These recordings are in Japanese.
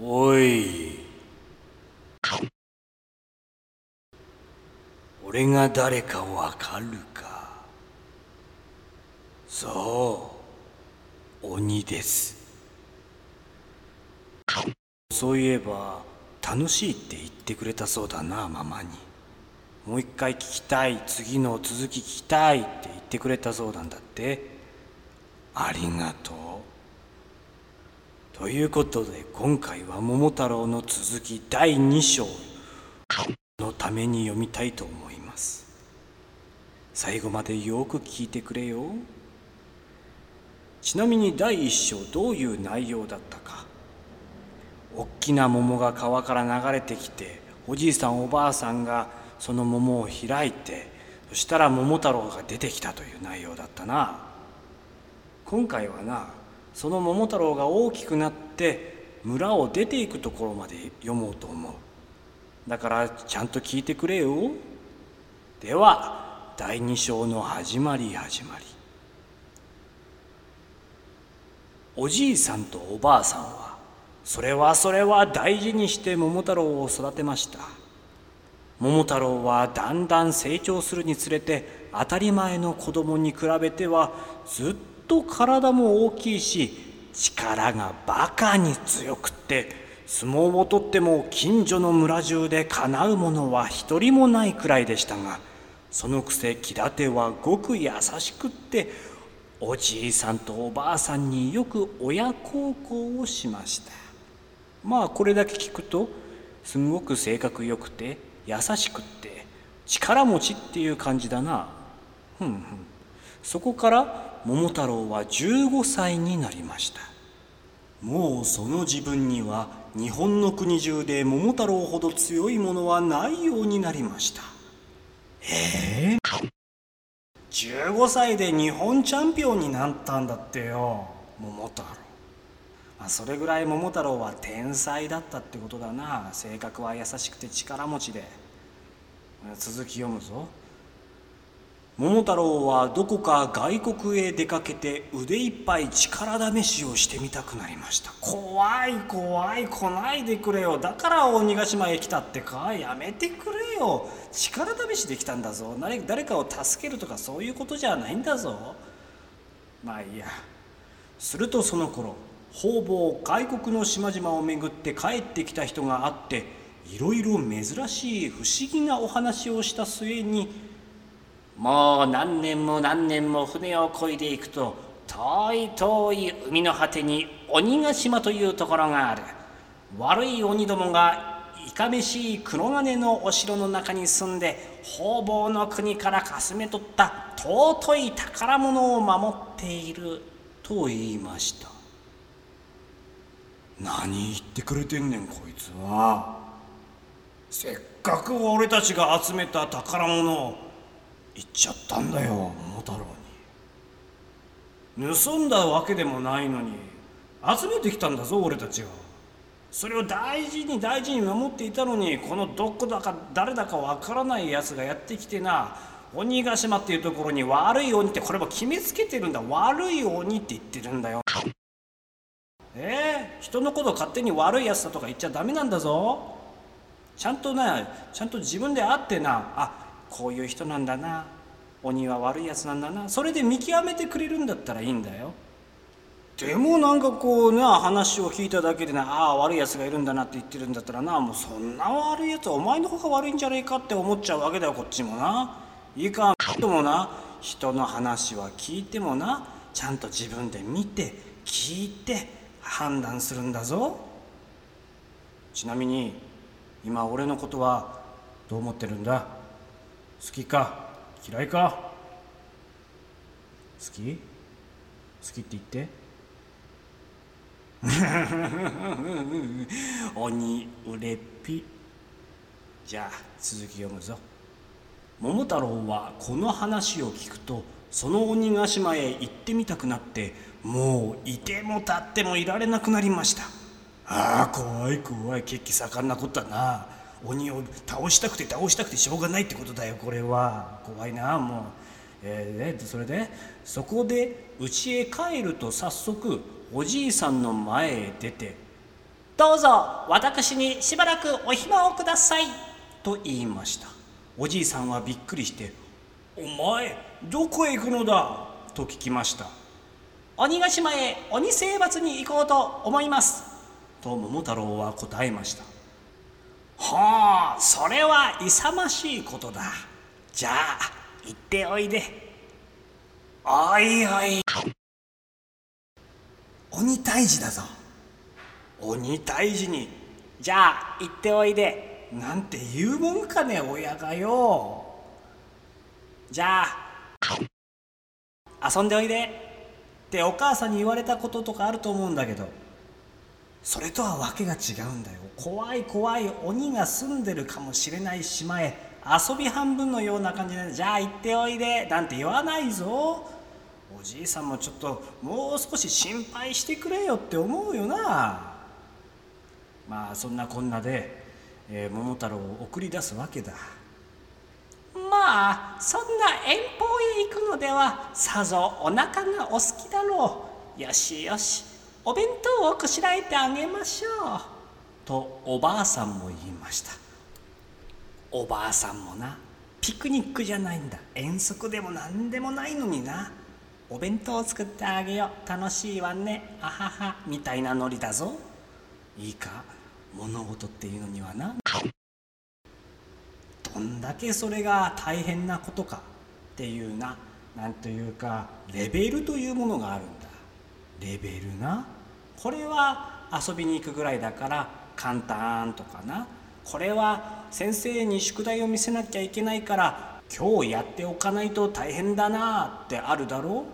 おい。俺が誰かわかるか。そう。鬼です。そういえば楽しいって言ってくれたそうだなママに。もう一回聞きたい。次の続き聞きたいって言ってくれたそうなんだって。ありがとう。ということで今回は桃太郎の続き第2章のために読みたいと思います。最後までよく聞いてくれよ。ちなみに第1章どういう内容だったか。おっきな桃が川から流れてきておじいさんおばあさんがその桃を開いてそしたら桃太郎が出てきたという内容だったな。今回はなその桃太郎が大きくなって村を出ていくところまで読もうと思う。だからちゃんと聞いてくれよ。では第2章の始まり始まり。おじいさんとおばあさんはそれはそれは大事にして桃太郎を育てました。桃太郎はだんだん成長するにつれて当たり前の子供に比べてはずっと体も大きいし力がバカに強くって相撲をとっても近所の村中でかなう者は一人もないくらいでしたがそのくせ気立てはごく優しくっておじいさんとおばあさんによく親孝行をしました。まあこれだけ聞くとすごく性格良くて優しくって力持ちっていう感じだな。ふんふん。そこから桃太郎は15歳になりました。もうその自分には日本の国中で桃太郎ほど強いものはないようになりました。ええ。15歳で日本チャンピオンになったんだってよ桃太郎。あ、それぐらい桃太郎は天才だったってことだな。性格は優しくて力持ちで。続き読むぞ。桃太郎はどこか外国へ出かけて腕いっぱい力試しをしてみたくなりました。怖い怖い来ないでくれよ。だから鬼ヶ島へ来たってか。やめてくれよ。力試しできたんだぞ。誰かを助けるとかそういうことじゃないんだぞ。まあいいや。するとその頃方々外国の島々を巡って帰ってきた人があっていろいろ珍しい不思議なお話をした末にもう何年も何年も船を漕いでいくと遠い遠い海の果てに鬼ヶ島というところがある。悪い鬼どもがいかめしい黒金のお城の中に住んで方々の国からかすめ取った尊い宝物を守っていると言いました。何言ってくれてんねんこいつは。せっかく俺たちが集めた宝物を言っちゃったんだよ桃太郎に。盗んだわけでもないのに集めてきたんだぞ俺たちがそれを大事に大事に守っていたのにこのどこだか誰だかわからないやつがやってきてな鬼ヶ島っていうところに悪い鬼ってこれも決めつけてるんだ。悪い鬼って言ってるんだよ。えー、人のこと勝手に悪いやつだとか言っちゃダメなんだぞ。ちゃんとなちゃんと自分で会ってな。あこういう人なんだな。鬼は悪いやつなんだな。それで見極めてくれるんだったらいいんだよ。でもなんかこうな話を聞いただけでなああ悪いやつがいるんだなって言ってるんだったらな。もうそんな悪いやつお前の方が悪いんじゃねえかって思っちゃうわけだよこっちもな。いいかともな。人の話は聞いてもな。ちゃんと自分で見て聞いて判断するんだぞ。ちなみに今俺のことはどう思ってるんだ？好きか？嫌いか？好き？好きって言って？鬼うれっぴ。じゃあ続き読むぞ。桃太郎はこの話を聞くとその鬼ヶ島へ行ってみたくなってもういても立ってもいられなくなりました。ああ怖い怖い。血気盛んなことだな。鬼を倒したくて倒したくてしょうがないってことだよこれは。怖いなもう。えー、でそれでそこで家へ帰ると早速おじいさんの前へ出てどうぞ私にしばらくお暇をくださいと言いました。おじいさんはびっくりして「お前どこへ行くのだ?」と聞きました。鬼ヶ島へ鬼征伐に行こうと思いますと桃太郎は答えました。はあそれは勇ましいことだ。じゃあ行っておいで。おいおい。鬼退治だぞ。鬼退治に。じゃあ行っておいで。なんて言うもんかね親がよ。じゃあ遊んでおいで。ってお母さんに言われたこととかあると思うんだけどそれとは訳が違うんだよ。怖い怖い。鬼が住んでるかもしれない島へ。遊び半分のような感じでじゃあ行っておいでなんて言わないぞ。おじいさんもちょっともう少し心配してくれよって思うよな。まあそんなこんなで、えー、桃太郎を送り出すわけだ。まあそんな遠方へ行くのではさぞお腹がお好きだろう。よしよし。お弁当をこしらえてあげましょう。とおばあさんも言いました。おばあさんもなピクニックじゃないんだ。遠足でも何でもないのにな。お弁当を作ってあげよう。楽しいわね。あはは。みたいなノリだぞ。いいか？物事っていうのにはな。どんだけそれが大変なことか。っていうな。なんというかレベルというものがあるんだ。レベルな。これは遊びに行くぐらいだから簡単とかな。これは先生に宿題を見せなきゃいけないから今日やっておかないと大変だなってあるだろ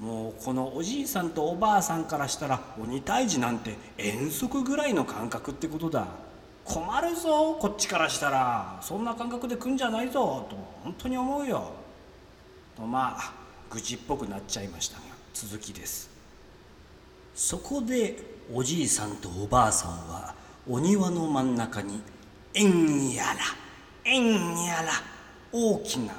う。もうこのおじいさんとおばあさんからしたら鬼退治なんて遠足ぐらいの感覚ってことだ。困るぞこっちからしたら。そんな感覚で来んじゃないぞと本当に思うよ。とまあ愚痴っぽくなっちゃいましたが続きです。そこでおじいさんとおばあさんはお庭の真ん中にえんやらえんやら大きな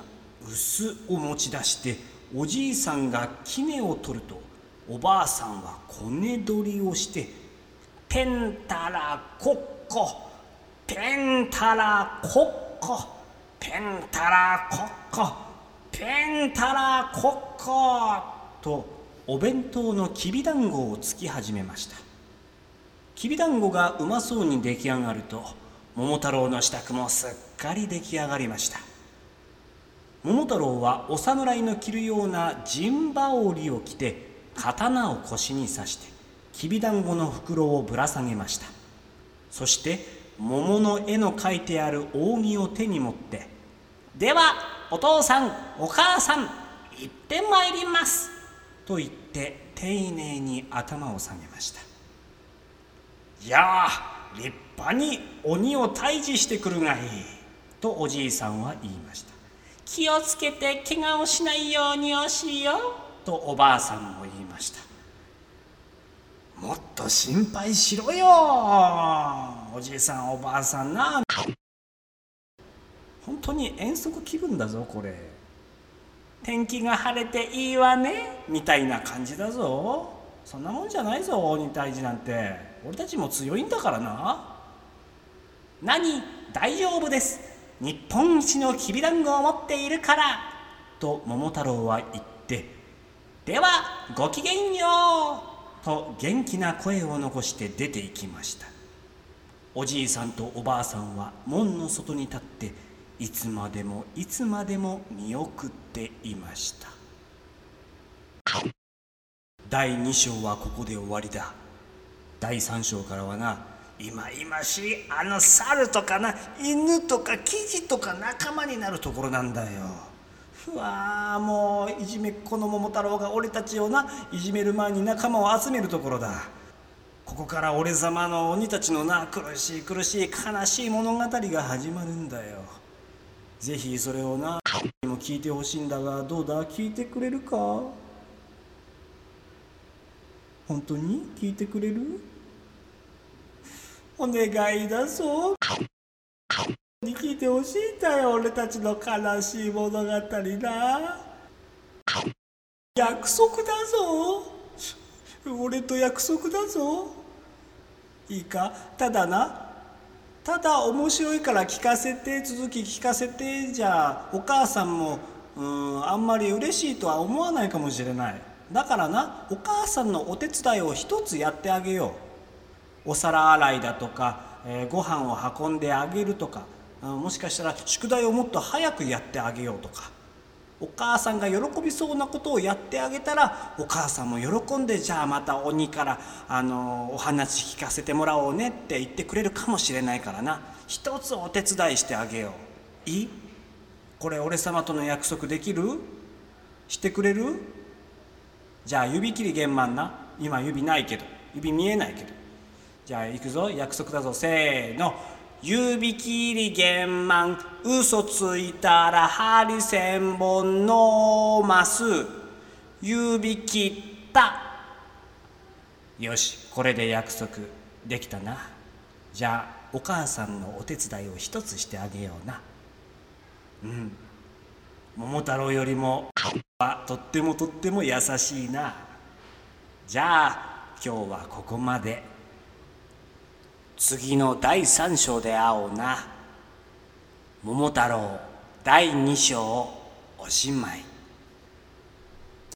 臼を持ち出しておじいさんが杵を取るとおばあさんはこね取りをして「ペンタラコッコペンタラコッコペンタラコッコペンタラコッコとお弁当のきびだんごをつき始めました。きびだんごがうまそうに出来上がると桃太郎の支度もすっかり出来上がりました。桃太郎はお侍の着るような陣羽織を着て刀を腰に刺してきびだんごの袋をぶら下げました。そして桃の絵の描いてある扇を手に持って「ではお父さんお母さん行ってまいります」と言って丁寧に頭を下げました。いや立派に鬼を退治してくるがいいとおじいさんは言いました。気をつけて怪我をしないようにおしよとおばあさんも言いました。もっと心配しろよおじいさんおばあさんな。本当に遠足気分だぞこれ。天気が晴れていいわねみたいな感じだぞ。そんなもんじゃないぞ鬼退治なんて。俺たちも強いんだからな。何？大丈夫です。日本一のきびだんごを持っているから。と桃太郎は言って。ではごきげんよう。と元気な声を残して出て行きました。おじいさんとおばあさんは門の外に立っていつまでもいつまでも見送っていました。第2章はここで終わりだ。第3章からはないまいましいあの猿とかな犬とかキジとか仲間になるところなんだよ。うわもういじめっ子の桃太郎が俺たちをないじめる前に仲間を集めるところだ。ここから俺様の鬼たちのな苦しい苦しい悲しい物語が始まるんだよ。ぜひそれをなにも聞いてほしいんだがどうだ？聞いてくれるか？本当に？聞いてくれる？お願いだぞ。に聞いてほしいんだよ。俺たちの悲しい物語な。約束だぞ。俺と約束だぞ。いいか？ただな。ただ面白いから聞かせて続き聞かせてじゃあお母さんもうんあんまり嬉しいとは思わないかもしれない。だからなお母さんのお手伝いを一つやってあげよう。お皿洗いだとか、えー、ご飯を運んであげるとかもしかしたら宿題をもっと早くやってあげようとか。お母さんが喜びそうなことをやってあげたらお母さんも喜んでじゃあまた鬼からあのお話聞かせてもらおうねって言ってくれるかもしれないからな。一つお手伝いしてあげよう。いい？これ俺様との約束できる？してくれる？じゃあ指切り玄満な？今指ないけど。指見えないけど。じゃあ行くぞ約束だぞ。せーの。指切り玄満嘘ついたら針千本のます。指切った。よしこれで約束。できたな。じゃあお母さんのお手伝いを一つしてあげような。うん。桃太郎よりもはとってもとっても優しいな。じゃあ今日はここまで。次の第3章で会おうな。桃太郎第2章おしまい。